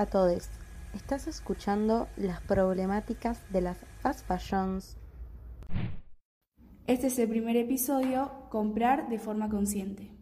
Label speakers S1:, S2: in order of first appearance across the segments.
S1: A todos. Estás escuchando las problemáticas de las fast fashions.
S2: Este es el primer episodio, comprar de forma consciente.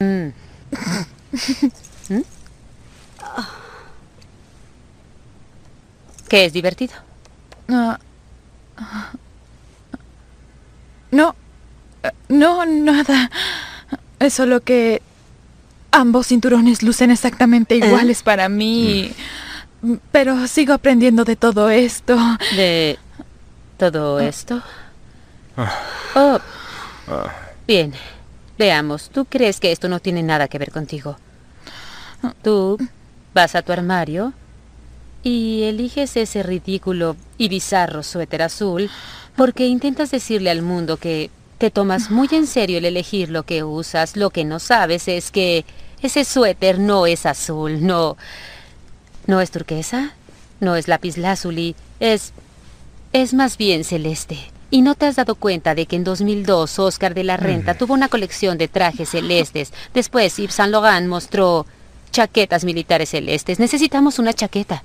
S3: ¿Mm? ¿Qué es divertido?
S4: Ah, no, no, nada. Es solo que ambos cinturones lucen exactamente
S3: ¿Eh?
S4: iguales para mí. Pero sigo aprendiendo de todo esto.
S3: ¿De todo esto? Oh, bien. Veamos, ¿tú crees que esto no tiene nada que ver contigo? Tú vas a tu armario y eliges ese ridículo y bizarro suéter azul porque intentas decirle al mundo que te tomas muy en serio el elegir lo que usas. Lo que no sabes es que ese suéter no es azul, no. No es turquesa, no es lapislázuli, es. es más bien celeste. ¿Y no te has dado cuenta de que en 2002 Oscar de la Renta tuvo una colección de trajes celestes? Después Yves Saint Laurent mostró chaquetas militares celestes. Necesitamos una chaqueta.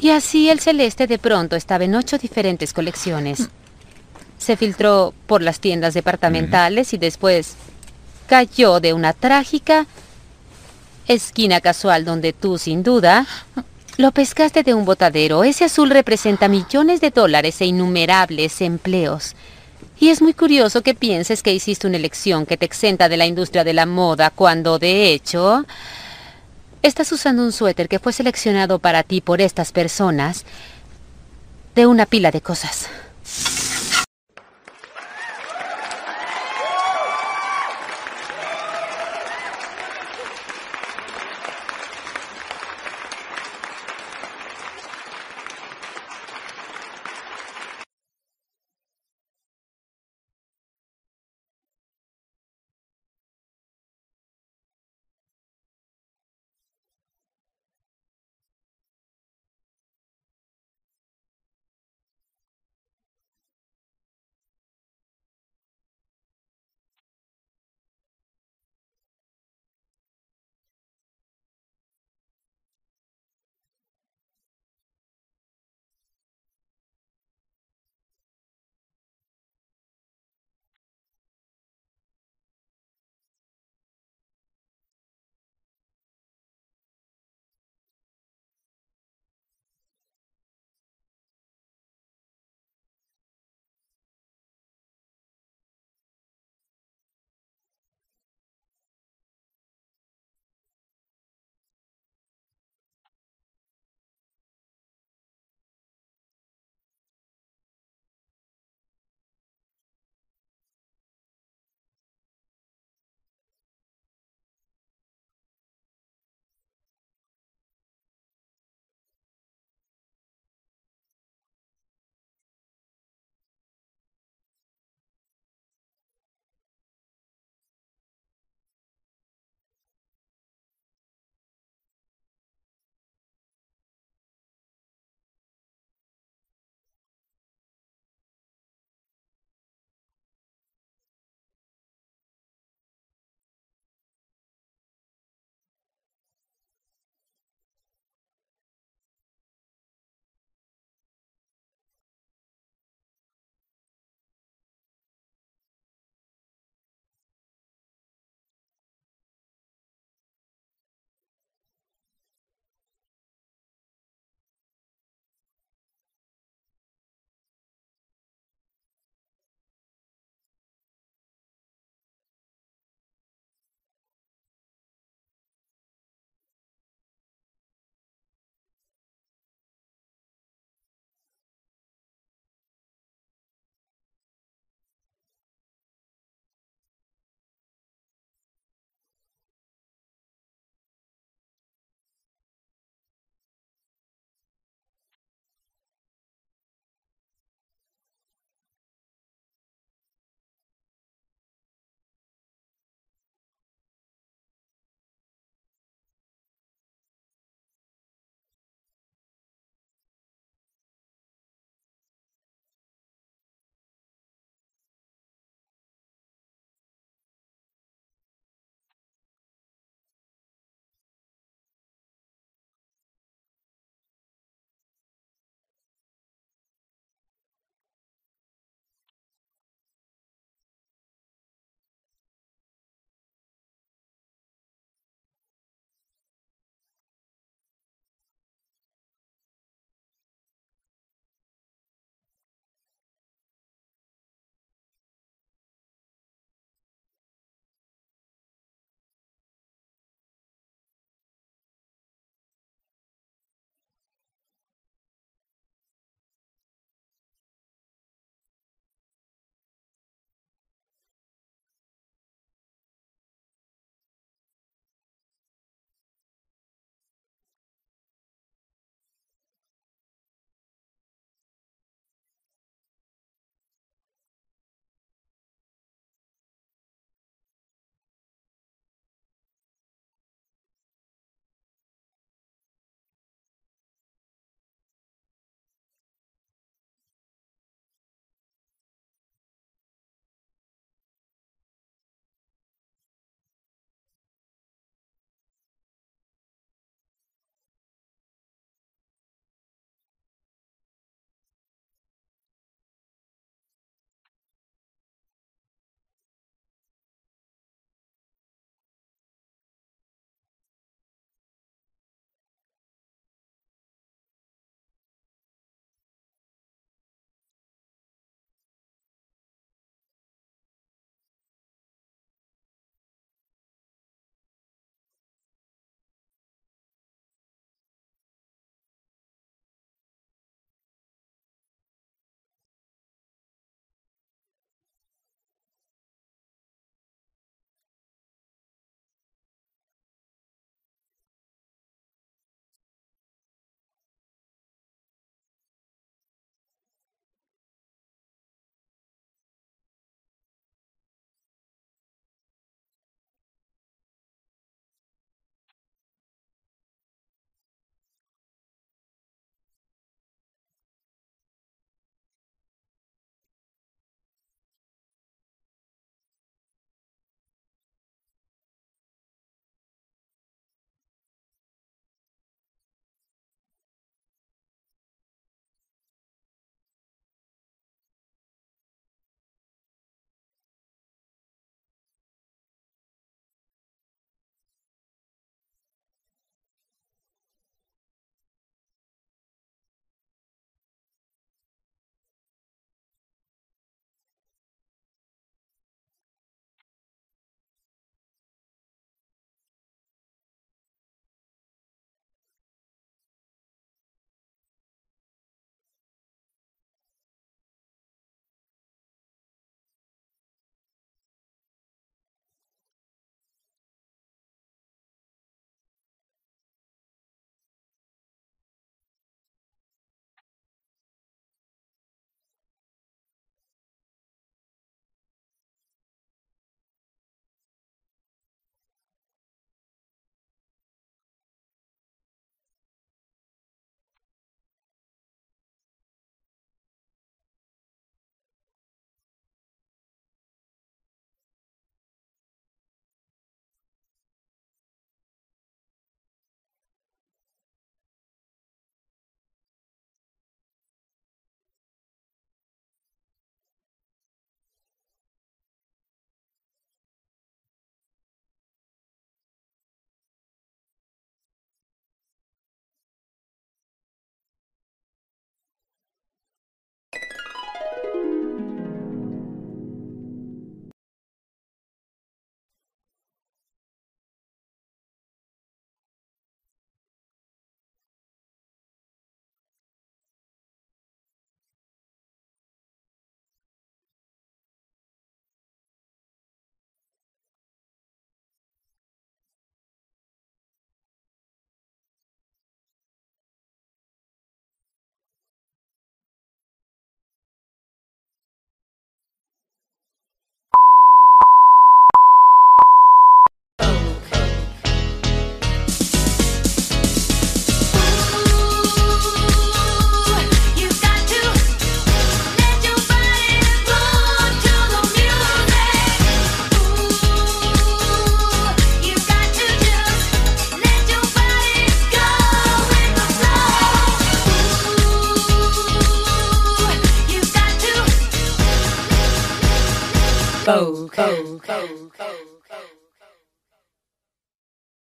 S3: Y así el celeste de pronto estaba en ocho diferentes colecciones. Se filtró por las tiendas departamentales y después cayó de una trágica esquina casual donde tú, sin duda, lo pescaste de un botadero. Ese azul representa millones de dólares e innumerables empleos. Y es muy curioso que pienses que hiciste una elección que te exenta de la industria de la moda cuando, de hecho, estás usando un suéter que fue seleccionado para ti por estas personas de una pila de cosas.